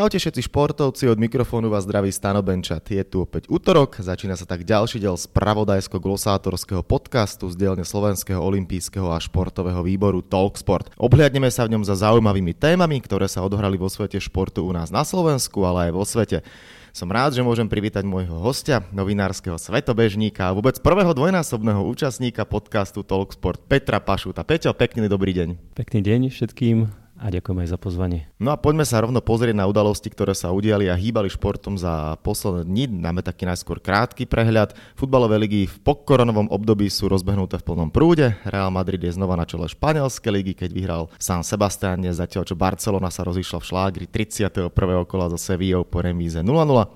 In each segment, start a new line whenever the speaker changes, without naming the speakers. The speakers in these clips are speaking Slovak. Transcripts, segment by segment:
Čaute všetci športovci, od mikrofónu vás zdraví Stano Benčat. Je tu opäť útorok, začína sa tak ďalší diel spravodajsko-glosátorského podcastu z dielne Slovenského olympijského a športového výboru Talksport. Obhliadneme sa v ňom za zaujímavými témami, ktoré sa odohrali vo svete športu u nás na Slovensku, ale aj vo svete. Som rád, že môžem privítať môjho hostia, novinárskeho svetobežníka a vôbec prvého dvojnásobného účastníka podcastu Talksport Petra Pašuta. Peťo, pekný dobrý deň.
Pekný deň všetkým a ďakujem aj za pozvanie.
No a poďme sa rovno pozrieť na udalosti, ktoré sa udiali a hýbali športom za posledné dni. Dáme taký najskôr krátky prehľad. Futbalové ligy v pokoronovom období sú rozbehnuté v plnom prúde. Real Madrid je znova na čele španielskej ligy, keď vyhral San Sebastián, zatiaľ čo Barcelona sa rozišla v šlágri 31. kola so Sevillou po remíze 0-0.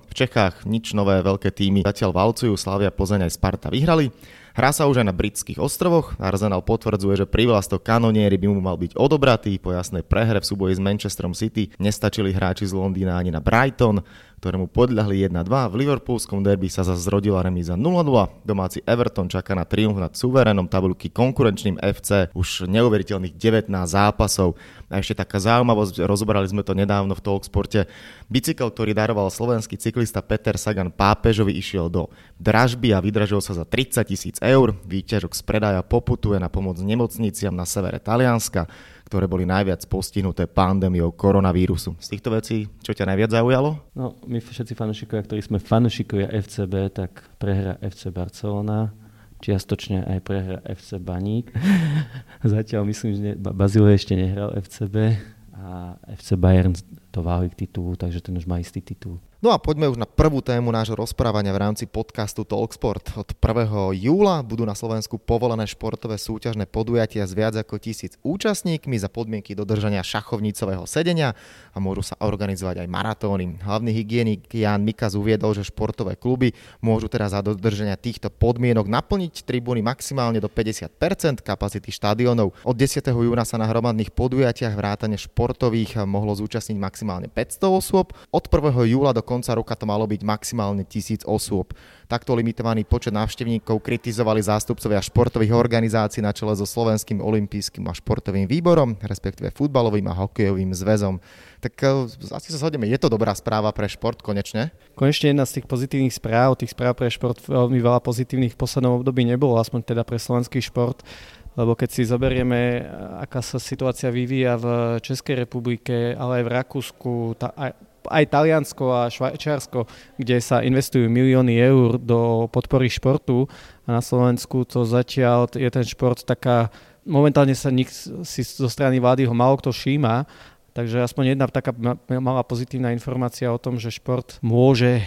V Čechách nič nové veľké týmy zatiaľ valcujú, Slavia, Plzeň aj Sparta vyhrali. Hrá sa už aj na britských ostrovoch. Arsenal potvrdzuje, že privlastok kanonieri by mu mal byť odobratý. Po jasnej prehre v súboji s Manchesterom City nestačili hráči z Londýna ani na Brighton ktorému podľahli 1-2. V Liverpoolskom derby sa zase zrodila remíza 0-0. Domáci Everton čaká na triumf nad suverénom tabulky konkurenčným FC už neuveriteľných 19 zápasov. A ešte taká zaujímavosť, rozoberali sme to nedávno v Talksporte. Bicykel, ktorý daroval slovenský cyklista Peter Sagan pápežovi, išiel do dražby a vydražil sa za 30 tisíc eur. Výťažok z predaja poputuje na pomoc nemocniciam na severe Talianska ktoré boli najviac postihnuté pandémiou koronavírusu. Z týchto vecí, čo ťa najviac zaujalo?
No, my všetci fanúšikovia, ktorí sme fanúšikovia FCB, tak prehra FC Barcelona, čiastočne aj prehra FC Baník. Zatiaľ myslím, že Bazile ešte nehral FCB a FC Bayern to váli k titulu, takže ten už má istý titul.
No a poďme už na prvú tému nášho rozprávania v rámci podcastu Talksport. Od 1. júla budú na Slovensku povolené športové súťažné podujatia s viac ako tisíc účastníkmi za podmienky dodržania šachovnicového sedenia a môžu sa organizovať aj maratóny. Hlavný hygienik Jan Mikaz uviedol, že športové kluby môžu teraz za dodržania týchto podmienok naplniť tribúny maximálne do 50% kapacity štadiónov. Od 10. júna sa na hromadných podujatiach vrátane športových mohlo zúčastniť maximálne 500 osôb. Od 1. júla do konca roka to malo byť maximálne tisíc osôb. Takto limitovaný počet návštevníkov kritizovali zástupcovia športových organizácií na čele so Slovenským olympijským a športovým výborom, respektíve futbalovým a hokejovým zväzom. Tak e, asi sa zhodneme, je to dobrá správa pre šport konečne?
Konečne jedna z tých pozitívnych správ, tých správ pre šport veľmi veľa pozitívnych v poslednom období nebolo, aspoň teda pre slovenský šport lebo keď si zoberieme, aká sa situácia vyvíja v Českej republike, ale aj v Rakúsku, tá, aj, aj Taliansko a Švajčiarsko, kde sa investujú milióny eur do podpory športu a na Slovensku to zatiaľ je ten šport taká, momentálne sa nik si zo strany vlády ho málo kto všíma, takže aspoň jedna taká malá pozitívna informácia o tom, že šport môže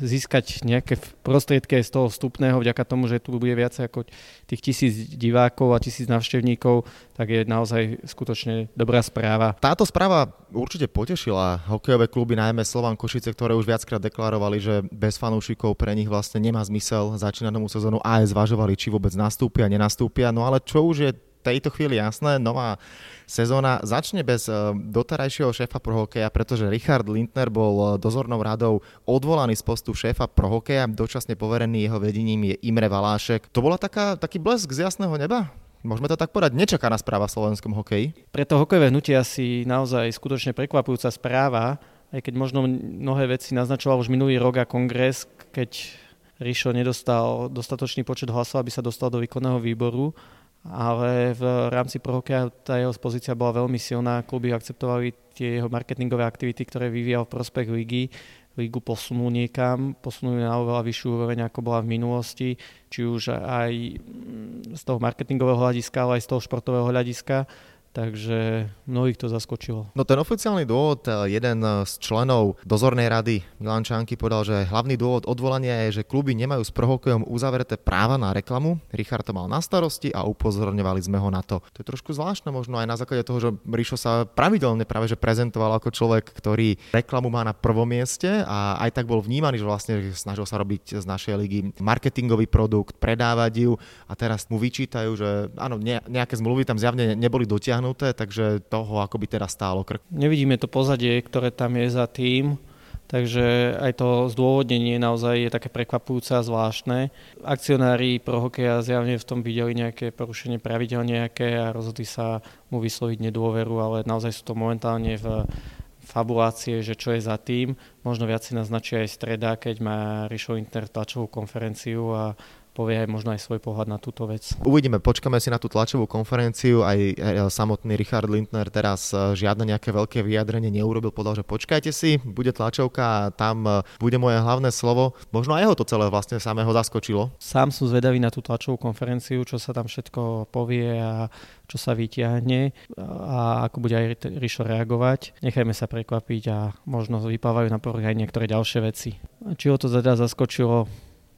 získať nejaké prostriedky z toho vstupného, vďaka tomu, že tu bude viac ako tých tisíc divákov a tisíc navštevníkov, tak je naozaj skutočne dobrá správa.
Táto správa určite potešila hokejové kluby, najmä Slovan Košice, ktoré už viackrát deklarovali, že bez fanúšikov pre nich vlastne nemá zmysel začínať novú sezónu a aj zvažovali, či vôbec nastúpia, nenastúpia. No ale čo už je tejto chvíli jasné, nová sezóna začne bez eh, doterajšieho šéfa pro hokeja, pretože Richard Lindner bol eh, dozornou radou odvolaný z postu šéfa pro hokeja, dočasne poverený jeho vedením je Imre Valášek. To bola taká, taký blesk z jasného neba? Môžeme to tak povedať, nečakaná správa v slovenskom hokeji?
Pre to hokejové hnutie asi naozaj skutočne prekvapujúca správa, aj keď možno mnohé veci naznačoval už minulý rok a kongres, keď Rišo nedostal dostatočný počet hlasov, aby sa dostal do výkonného výboru ale v rámci prohokeja tá jeho pozícia bola veľmi silná. Kluby akceptovali tie jeho marketingové aktivity, ktoré vyvíjal v prospech ligy. Ligu posunul niekam, posunul na oveľa vyššiu úroveň, ako bola v minulosti, či už aj z toho marketingového hľadiska, ale aj z toho športového hľadiska takže mnohých to zaskočilo.
No ten oficiálny dôvod, eh, jeden z členov dozornej rady Milan Čanky povedal, že hlavný dôvod odvolania je, že kluby nemajú s prohokejom uzavreté práva na reklamu. Richard to mal na starosti a upozorňovali sme ho na to. To je trošku zvláštne možno aj na základe toho, že Rišo sa pravidelne práve že prezentoval ako človek, ktorý reklamu má na prvom mieste a aj tak bol vnímaný, že vlastne snažil sa robiť z našej ligy marketingový produkt, predávať ju a teraz mu vyčítajú, že áno, nejaké zmluvy tam zjavne neboli dotiahnuté dosiahnuté, takže toho ako by teraz stálo krk.
Nevidíme to pozadie, ktoré tam je za tým, takže aj to zdôvodnenie naozaj je také prekvapujúce a zvláštne. Akcionári pro hokeja zjavne v tom videli nejaké porušenie pravidel nejaké a rozhodli sa mu vysloviť nedôveru, ale naozaj sú to momentálne v
fabulácie, že čo je za tým. Možno viac si naznačí aj streda, keď má Rišo Inter tlačovú konferenciu a povie aj možno aj svoj pohľad na túto vec.
Uvidíme, počkáme si na tú tlačovú konferenciu. Aj samotný Richard Lindner teraz e, žiadne nejaké veľké vyjadrenie neurobil, povedal, že počkajte si, bude tlačovka a tam e, bude moje hlavné slovo. Možno aj jeho to celé vlastne samého zaskočilo.
Sám som zvedavý na tú tlačovú konferenciu, čo sa tam všetko povie a čo sa vyťahne a ako bude aj Rišo reagovať. Nechajme sa prekvapiť a možno vypávajú na povrch aj niektoré ďalšie veci. Či ho to teda zaskočilo,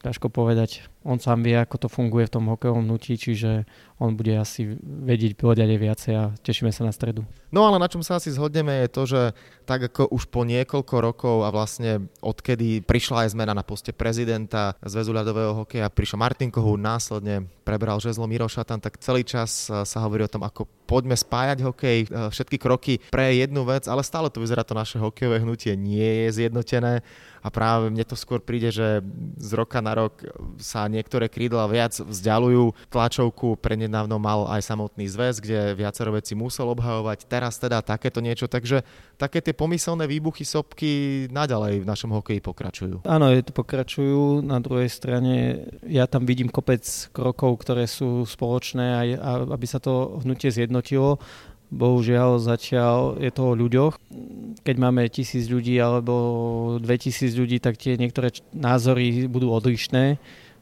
ťažko povedať. On sám vie, ako to funguje v tom hokejovom nutí, čiže on bude asi vedieť povedať aj viacej a tešíme sa na stredu.
No ale na čom sa asi zhodneme je to, že tak ako už po niekoľko rokov a vlastne odkedy prišla aj zmena na poste prezidenta Zväzu ľadového hokeja, prišiel Martin Kohú, následne prebral žezlo Miro Šatan, tak celý čas sa hovorí o tom, ako poďme spájať hokej, všetky kroky pre jednu vec, ale stále to vyzerá to naše hokejové hnutie nie je zjednotené a práve mne to skôr príde, že z roka na rok sa niektoré krídla viac vzdialujú. Tlačovku prednedávno mal aj samotný zväz, kde viacero veci musel obhajovať. Teraz teda takéto niečo, takže také tie pomyselné výbuchy sopky naďalej v našom hokeji pokračujú.
Áno, je to pokračujú. Na druhej strane ja tam vidím kopec krokov, ktoré sú spoločné a, a aby sa to hnutie zjednotilo. Bohužiaľ zatiaľ je to o ľuďoch. Keď máme tisíc ľudí alebo 2000 ľudí, tak tie niektoré názory budú odlišné.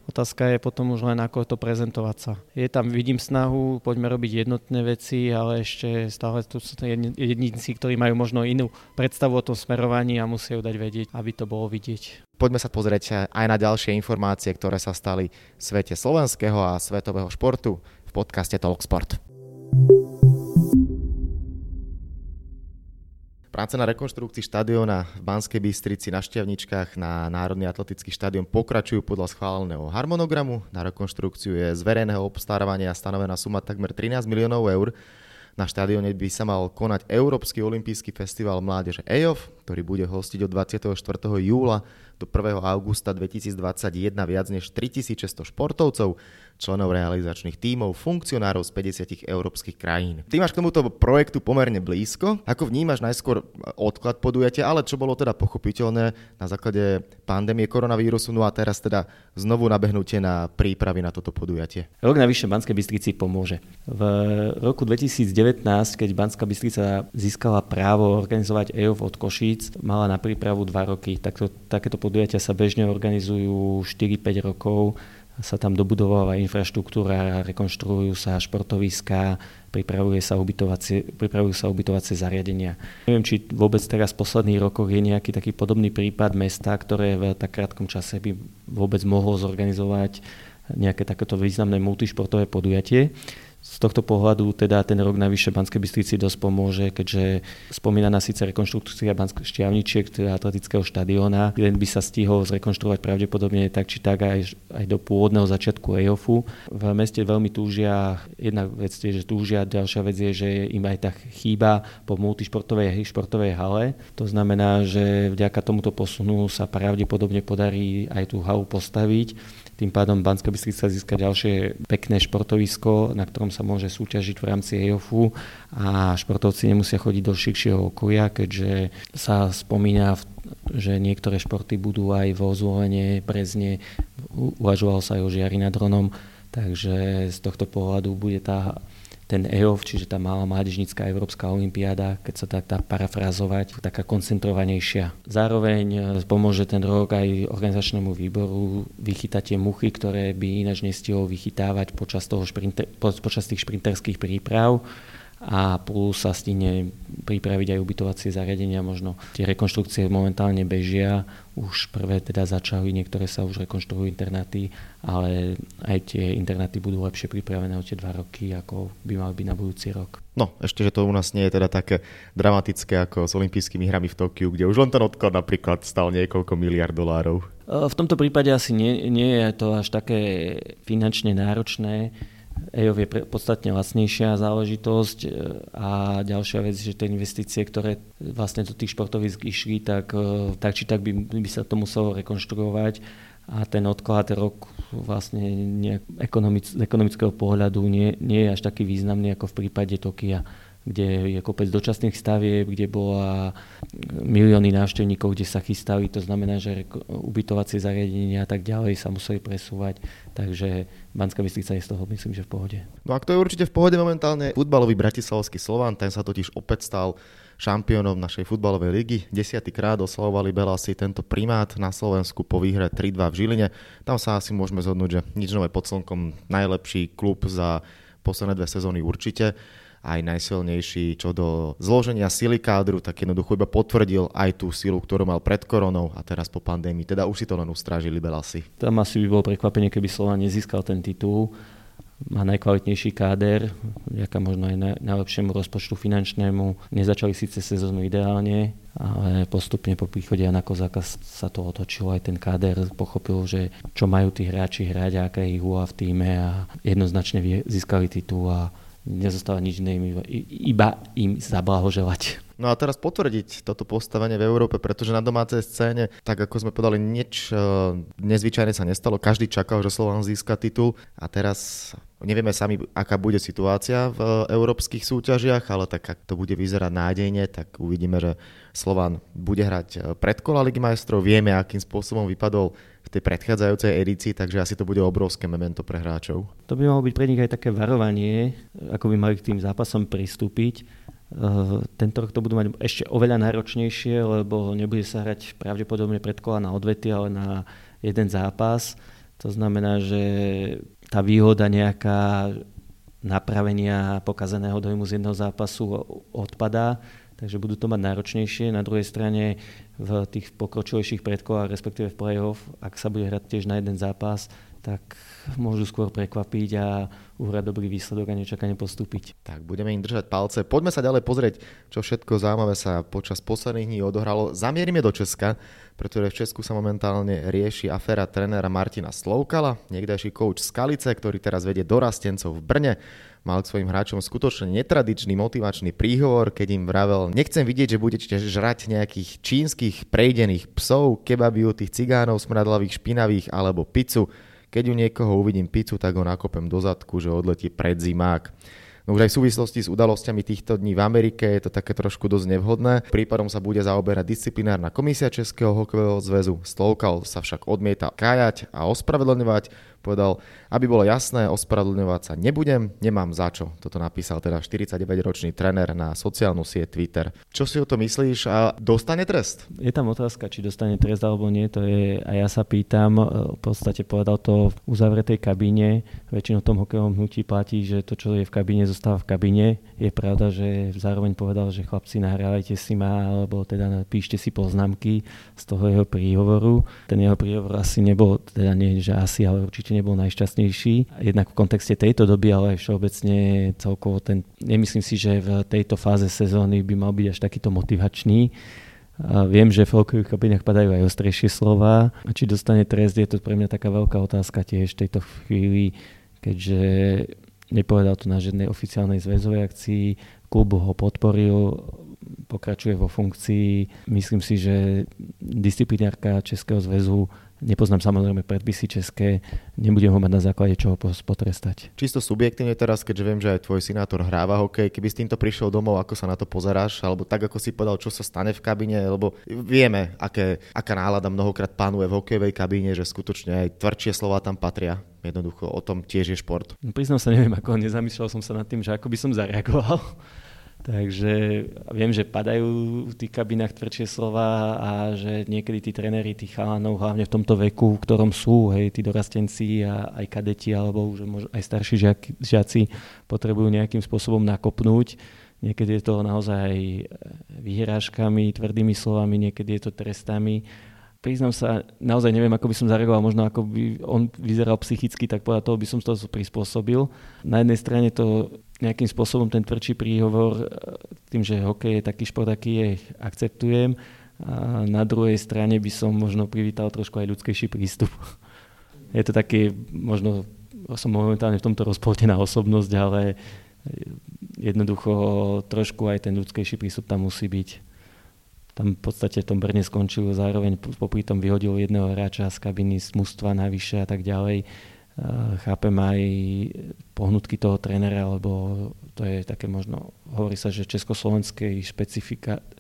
Otázka je potom už len ako to prezentovať sa. Je tam, vidím snahu, poďme robiť jednotné veci, ale ešte stále tu sú jedinci, ktorí majú možno inú predstavu o tom smerovaní a musia ju dať vedieť, aby to bolo vidieť.
Poďme sa pozrieť aj na ďalšie informácie, ktoré sa stali v svete slovenského a svetového športu v podcaste Talksport. Práce na rekonštrukcii štadióna v Banskej Bystrici na Šťavničkách na Národný atletický štadión pokračujú podľa schváleného harmonogramu. Na rekonštrukciu je z verejného obstarávania stanovená suma takmer 13 miliónov eur. Na štadióne by sa mal konať Európsky olimpijský festival mládeže EOF, ktorý bude hostiť od 24. júla do 1. augusta 2021 viac než 3600 športovcov členov realizačných tímov, funkcionárov z 50 európskych krajín. Ty máš k tomuto projektu pomerne blízko. Ako vnímaš najskôr odklad podujatia, ale čo bolo teda pochopiteľné na základe pandémie koronavírusu, no a teraz teda znovu nabehnutie na prípravy na toto podujatie?
Rok na vyššie Banskej Bystrici pomôže. V roku 2019, keď Banská Bystrica získala právo organizovať EOF od Košíc, mala na prípravu dva roky. Takto, takéto podujatia sa bežne organizujú 4-5 rokov sa tam dobudováva infraštruktúra, rekonštruujú sa športoviská, pripravuje sa pripravujú sa ubytovacie zariadenia. Neviem, či vôbec teraz v posledných rokoch je nejaký taký podobný prípad mesta, ktoré v tak krátkom čase by vôbec mohlo zorganizovať nejaké takéto významné multišportové podujatie z tohto pohľadu teda ten rok navyše Banskej Bystrici dosť pomôže, keďže spomínaná síce rekonštrukcia Banských šťavničiek, teda atletického štadióna, ten by sa stihol zrekonštruovať pravdepodobne tak či tak aj, aj do pôvodného začiatku EOFu. V meste veľmi túžia, jedna vec je, že túžia, ďalšia vec je, že im aj tá chýba po multišportovej športovej hale. To znamená, že vďaka tomuto posunu sa pravdepodobne podarí aj tú halu postaviť tým pádom Banská Bystrica získa ďalšie pekné športovisko, na ktorom sa môže súťažiť v rámci EOFu a športovci nemusia chodiť do širšieho okolia, keďže sa spomína, že niektoré športy budú aj vo Zvolenie, Brezne, uvažovalo sa aj o žiari nad dronom, takže z tohto pohľadu bude tá ten EOF, čiže tá malá mládežnická Európska olimpiáda, keď sa dá parafrazovať, taká koncentrovanejšia. Zároveň e, pomôže ten rok aj organizačnému výboru vychytať tie muchy, ktoré by ináč nestihol vychytávať počas, toho šprinter, počas tých šprinterských príprav a plus sa stihne pripraviť aj ubytovacie zariadenia, možno tie rekonštrukcie momentálne bežia, už prvé teda začali, niektoré sa už rekonštruujú internáty, ale aj tie internáty budú lepšie pripravené o tie dva roky, ako by mali byť na budúci rok.
No, ešte, že to u nás nie je teda také dramatické ako s olympijskými hrami v Tokiu, kde už len ten odklad napríklad stal niekoľko miliard dolárov.
V tomto prípade asi nie, nie je to až také finančne náročné EOV je podstatne lacnejšia záležitosť e, a ďalšia vec, že tie investície, ktoré vlastne do tých športovisk išli, tak, e, tak či tak by, by sa to muselo rekonštruovať. A ten odklad rok vlastne nejak ekonomic, ekonomického pohľadu nie, nie je až taký významný ako v prípade Tokia kde je kopec dočasných stavieb, kde bola milióny návštevníkov, kde sa chystali, to znamená, že ubytovacie zariadenia a tak ďalej sa museli presúvať, takže Banská Bystrica je z toho myslím, že v pohode.
No a kto je určite v pohode momentálne, futbalový bratislavský Slovan, ten sa totiž opäť stal šampiónom našej futbalovej ligy. Desiatýkrát oslavovali Belasi tento primát na Slovensku po výhre 3-2 v Žiline. Tam sa asi môžeme zhodnúť, že nič nové pod slnkom, najlepší klub za posledné dve sezóny určite aj najsilnejší čo do zloženia sily kádru, tak jednoducho iba potvrdil aj tú silu, ktorú mal pred koronou a teraz po pandémii. Teda už si to len ustrážili Belasi.
Tam asi by bolo prekvapenie, keby Slovan nezískal ten titul má najkvalitnejší káder, vďaka možno aj najlepšiemu rozpočtu finančnému. Nezačali síce sezónu ideálne, ale postupne po príchode Jana Kozáka sa to otočilo, aj ten káder pochopil, že čo majú tí hráči hrať, aká je ich úloha v týme a jednoznačne získali titul a nezostáva nič iné, iba im zablahoželať.
No a teraz potvrdiť toto postavenie v Európe, pretože na domácej scéne, tak ako sme povedali, nič e, nezvyčajné sa nestalo. Každý čakal, že Slovan získa titul a teraz nevieme sami, aká bude situácia v európskych súťažiach, ale tak ak to bude vyzerať nádejne, tak uvidíme, že Slovan bude hrať e, predkola Ligy majstrov. Vieme, akým spôsobom vypadol v tej predchádzajúcej edícii, takže asi to bude obrovské memento pre hráčov.
To by malo byť pre nich aj také varovanie, ako by mali k tým zápasom pristúpiť tento rok to budú mať ešte oveľa náročnejšie, lebo nebude sa hrať pravdepodobne predkola na odvety, ale na jeden zápas. To znamená, že tá výhoda nejaká napravenia pokazeného dojmu z jedného zápasu odpadá, takže budú to mať náročnejšie. Na druhej strane v tých pokročilejších predkolách, respektíve v play-off, ak sa bude hrať tiež na jeden zápas, tak môžu skôr prekvapiť a uhrať dobrý výsledok a nečakane postúpiť.
Tak budeme im držať palce. Poďme sa ďalej pozrieť, čo všetko zaujímavé sa počas posledných dní odohralo. Zamierime do Česka, pretože v Česku sa momentálne rieši aféra trénera Martina Sloukala, niekdajší coach Skalice, ktorý teraz vedie dorastencov v Brne mal k svojim hráčom skutočne netradičný motivačný príhovor, keď im vravel, nechcem vidieť, že budete žrať nejakých čínskych prejdených psov, kebabiu tých cigánov smradlavých, špinavých alebo pizzu. Keď u niekoho uvidím pizzu, tak ho nakopem do zadku, že odletí pred zimák. No už aj v súvislosti s udalosťami týchto dní v Amerike je to také trošku dosť nevhodné. Prípadom sa bude zaoberať disciplinárna komisia Českého hokejového zväzu. Stolkal sa však odmieta kájať a ospravedlňovať. Povedal, aby bolo jasné, ospravedlňovať sa nebudem, nemám za čo. Toto napísal teda 49-ročný trenér na sociálnu sieť Twitter. Čo si o to myslíš a dostane trest?
Je tam otázka, či dostane trest alebo nie, to je, a ja sa pýtam, v podstate povedal to v uzavretej kabíne, väčšinou v tom hokejovom hnutí platí, že to, čo je v kabíne, zostáva v kabíne. Je pravda, že zároveň povedal, že chlapci nahrávajte si ma, alebo teda píšte si poznámky z toho jeho príhovoru. Ten jeho príhovor asi nebol, teda nie, že asi, ale určite nebol najšťastnejší. Jednak v kontexte tejto doby, ale aj všeobecne celkovo ten, nemyslím si, že v tejto fáze sezóny by mal byť až takýto motivačný. A viem, že v hokejových kabinách padajú aj ostrejšie slova. Či dostane trest, je to pre mňa taká veľká otázka tiež v tejto chvíli, keďže nepovedal to na žiadnej oficiálnej zväzovej akcii, klub ho podporil, pokračuje vo funkcii. Myslím si, že disciplinárka Českého zväzu Nepoznám samozrejme predpisy české, nebudem ho mať na základe čoho potrestať.
Čisto subjektívne teraz, keďže viem, že aj tvoj synátor hráva hokej, keby s týmto prišiel domov, ako sa na to pozeráš, alebo tak, ako si povedal, čo sa stane v kabíne, lebo vieme, aké, aká nálada mnohokrát pánuje v hokejovej kabíne, že skutočne aj tvrdšie slova tam patria. Jednoducho o tom tiež je šport.
No, priznám sa, neviem, ako nezamýšľal som sa nad tým, že ako by som zareagoval. Takže viem, že padajú v tých kabinách tvrdšie slova a že niekedy tí trenéri, tí chalanov, hlavne v tomto veku, v ktorom sú, hej, tí dorastenci a aj kadeti alebo už aj starší žiaci, žiaci potrebujú nejakým spôsobom nakopnúť. Niekedy je to naozaj vyhrážkami, tvrdými slovami, niekedy je to trestami priznám sa, naozaj neviem, ako by som zareagoval, možno ako by on vyzeral psychicky, tak podľa toho by som to prispôsobil. Na jednej strane to nejakým spôsobom ten tvrdší príhovor, e, tým, že hokej je taký šport, aký je, akceptujem. A na druhej strane by som možno privítal trošku aj ľudskejší prístup. Je to taký, možno som momentálne v tomto rozpoltená osobnosť, ale jednoducho trošku aj ten ľudskejší prístup tam musí byť tam v podstate v tom Brne skončil, zároveň popri tom vyhodil jedného hráča z kabiny z mužstva navyše a tak ďalej. Chápem aj pohnutky toho trénera, lebo to je také možno
hovorí sa, že československé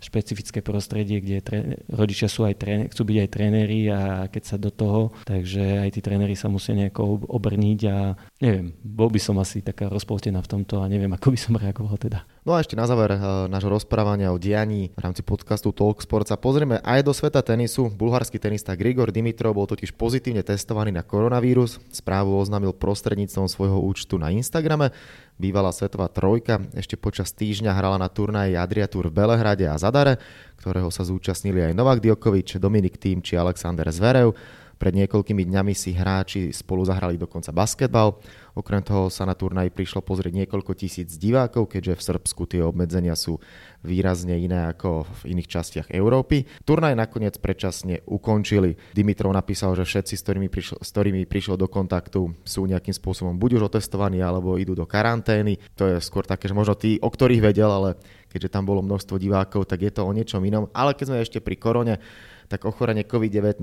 špecifické prostredie, kde tre, rodičia sú aj tréner, chcú byť aj tréneri a keď sa do toho, takže aj tí tréneri sa musia nejako obrniť a neviem, bol by som asi taká rozpoltená v tomto a neviem, ako by som reagoval teda.
No a ešte na záver uh, nášho rozprávania o dianí v rámci podcastu Talksport sa pozrieme aj do sveta tenisu. Bulharský tenista Grigor Dimitrov bol totiž pozitívne testovaný na koronavírus. Správu oznámil prostredníctvom svojho účtu na Instagrame. Bývalá svetová trojka ešte počas týždňa hrala na turnaji Adria Tour v Belehrade a Zadare, ktorého sa zúčastnili aj Novak Djokovic, Dominik Tým či Alexander Zverev. Pred niekoľkými dňami si hráči spolu zahrali dokonca basketbal. Okrem toho sa na turnaj prišlo pozrieť niekoľko tisíc divákov, keďže v Srbsku tie obmedzenia sú výrazne iné ako v iných častiach Európy. Turnaj nakoniec predčasne ukončili. Dimitrov napísal, že všetci, s ktorými, prišlo, s ktorými prišiel do kontaktu, sú nejakým spôsobom buď už otestovaní, alebo idú do karantény. To je skôr také, že možno tí, o ktorých vedel, ale keďže tam bolo množstvo divákov, tak je to o niečom inom. Ale keď sme ešte pri korone, tak ochorenie COVID-19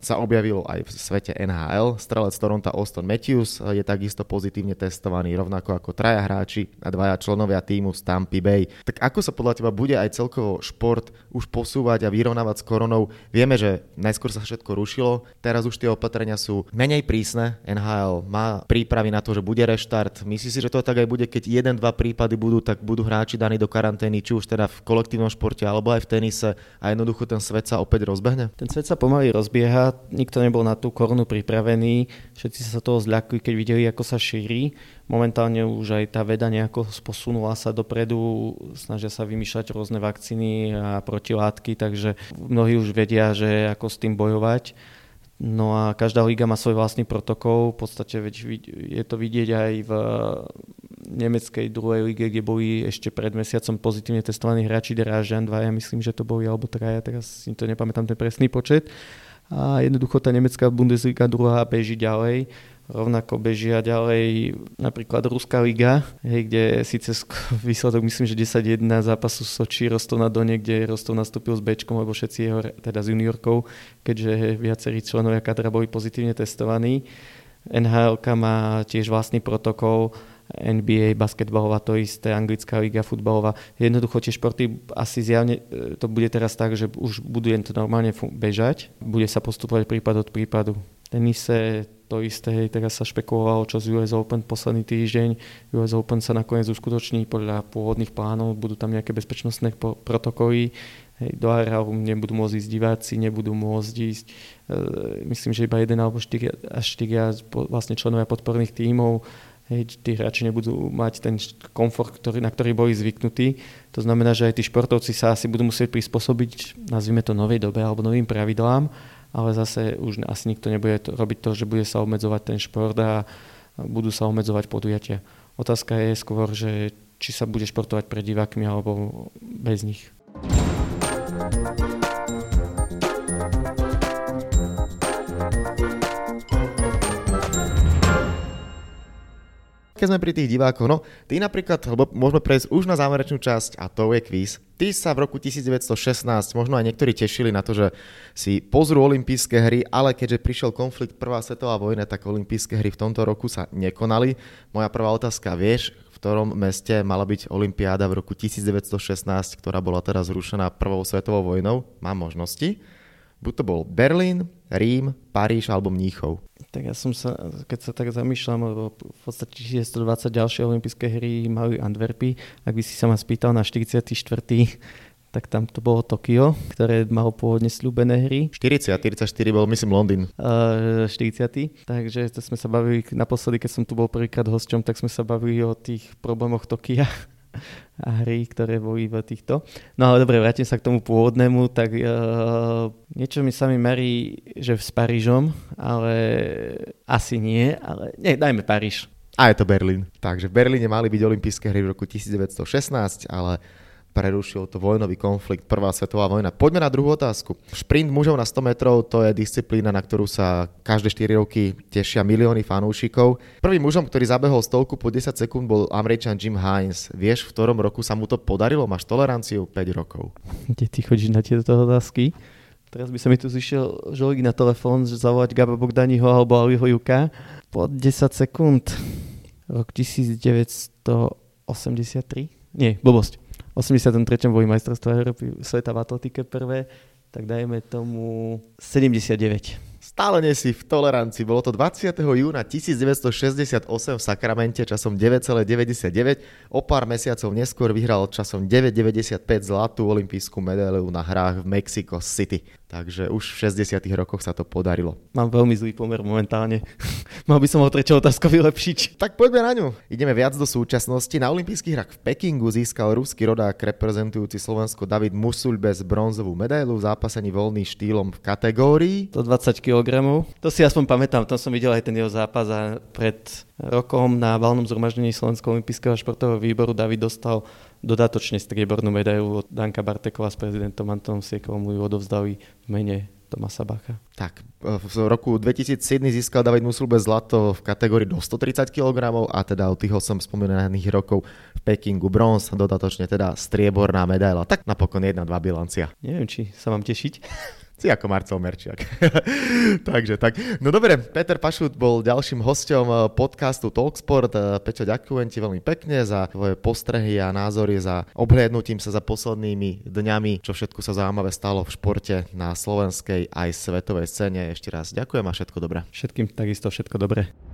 sa objavilo aj v svete NHL. Strelec Toronto Austin Matthews je takisto pozitívne testovaný, rovnako ako traja hráči a dvaja členovia týmu z Tampa Bay. Tak ako sa podľa teba bude aj celkovo šport už posúvať a vyrovnávať s koronou? Vieme, že najskôr sa všetko rušilo, teraz už tie opatrenia sú menej prísne. NHL má prípravy na to, že bude reštart. Myslíš si, že to tak aj bude, keď jeden, dva prípady budú, tak budú hráči daní do karantény, či už teda v kolektívnom športe alebo aj v tenise a jednoducho ten svet sa opäť opäť rozbehne?
Ten svet sa pomaly rozbieha, nikto nebol na tú korunu pripravený, všetci sa toho zľakujú, keď videli, ako sa šíri. Momentálne už aj tá veda nejako posunula sa dopredu, snažia sa vymýšľať rôzne vakcíny a protilátky, takže mnohí už vedia, že ako s tým bojovať. No a každá liga má svoj vlastný protokol, v podstate je to vidieť aj v nemeckej druhej lige, kde boli ešte pred mesiacom pozitívne testovaní hráči Drážan, dvaja myslím, že to boli, alebo traja, teraz si to nepamätám ten presný počet. A jednoducho tá nemecká Bundesliga druhá beží ďalej rovnako bežia ďalej napríklad Ruská liga, hej, kde síce výsledok myslím, že 10-1 zápasu Soči Rostov na Done, kde Rostov nastúpil s Bčkom, lebo všetci jeho, teda s juniorkou, keďže viacerí členovia kadra boli pozitívne testovaní. NHL má tiež vlastný protokol, NBA, basketbalová to isté, anglická liga futbalová. Jednoducho tie športy asi zjavne, e, to bude teraz tak, že už budú to normálne bežať, bude sa postupovať prípad od prípadu. Tenise to isté, teraz sa špekulovalo, čo z US Open posledný týždeň. US Open sa nakoniec uskutoční podľa pôvodných plánov, budú tam nejaké bezpečnostné protokoly, hej, do areálu nebudú môcť ísť diváci, nebudú môcť ísť, e, myslím, že iba jeden alebo štyria, až štyria vlastne členovia podporných tímov, hej, tí hráči nebudú mať ten komfort, ktorý, na ktorý boli zvyknutí. To znamená, že aj tí športovci sa asi budú musieť prispôsobiť, nazvime to novej dobe alebo novým pravidlám ale zase už asi nikto nebude to, robiť to, že bude sa obmedzovať ten šport a budú sa obmedzovať podujatia. Otázka je skôr, že či sa bude športovať pred divákmi alebo bez nich.
Keď sme pri tých divákoch, no ty napríklad, lebo môžeme prejsť už na záverečnú časť a to je kvíz. Ty sa v roku 1916 možno aj niektorí tešili na to, že si pozrú olympijské hry, ale keďže prišiel konflikt Prvá svetová vojna, tak olympijské hry v tomto roku sa nekonali. Moja prvá otázka, vieš, v ktorom meste mala byť olympiáda v roku 1916, ktorá bola teraz zrušená Prvou svetovou vojnou? Mám možnosti. Buď to bol Berlín, Rím, Paríž alebo Mníchov.
Tak ja som sa, keď sa tak zamýšľam, lebo v podstate 120 ďalšie olympijské hry mali Antwerpy, ak by si sa ma spýtal na 44 tak tam to bolo Tokio, ktoré malo pôvodne slúbené hry.
40, 44 bol myslím Londýn.
Uh, 40. Takže to sme sa bavili, naposledy, keď som tu bol prvýkrát hosťom, tak sme sa bavili o tých problémoch Tokia a hry, ktoré boli v týchto. No ale dobre, vrátim sa k tomu pôvodnému, tak uh, niečo mi sa mi merí, že s Parížom, ale asi nie, ale nie, dajme Paríž.
A je to Berlín. Takže v Berlíne mali byť olympijské hry v roku 1916, ale prerušil to vojnový konflikt, prvá svetová vojna. Poďme na druhú otázku. Šprint mužov na 100 metrov to je disciplína, na ktorú sa každé 4 roky tešia milióny fanúšikov. Prvým mužom, ktorý zabehol stolku po 10 sekúnd bol Američan Jim Hines. Vieš, v ktorom roku sa mu to podarilo? Máš toleranciu 5 rokov.
Kde ty chodíš na tieto otázky? Teraz by sa mi tu zišiel žolík na telefón, že zavolať Gaba Bogdaniho alebo Aliho Juka. Po 10 sekúnd. Rok 1983 Nie, blbosť. V 83. boli majstrovstvá Európy sveta v atletike prvé, tak dajme tomu 79.
Stále nie si v tolerancii. Bolo to 20. júna 1968 v Sakramente časom 9,99. O pár mesiacov neskôr vyhral časom 9,95 zlatú olimpijskú medailu na hrách v Mexico City. Takže už v 60 rokoch sa to podarilo.
Mám veľmi zlý pomer momentálne. Mal by som ho treťou otázku vylepšiť.
Tak poďme na ňu. Ideme viac do súčasnosti. Na olympijských hrách v Pekingu získal ruský rodák reprezentujúci Slovensko David Musul bez bronzovú medailu v zápasení voľným štýlom v kategórii.
120 kg. To si aspoň pamätám, tam som videl aj ten jeho zápas a pred rokom na valnom zhromaždení Slovenského olympijského športového výboru David dostal dodatočne striebornú medailu od Danka Bartekova s prezidentom Antonom Siekovom ju odovzdali v mene Tomasa Bacha.
Tak, v roku 2007 získal David Musulbe zlato v kategórii do 130 kg a teda od tých 8 spomínaných rokov v Pekingu bronz, dodatočne teda strieborná medaila. Tak napokon jedna, dva bilancia.
Neviem, či sa mám tešiť.
Si ako Marcel Merčiak. Takže tak. No dobre, Peter Pašut bol ďalším hostom eh, podcastu Talksport. Eh, Peťo, ďakujem ti veľmi pekne za tvoje postrehy a názory, za obhliadnutím sa za poslednými dňami, čo všetko sa zaujímavé stalo v športe na slovenskej aj svetovej scéne. Ešte raz ďakujem a všetko dobré.
Všetkým takisto všetko dobré.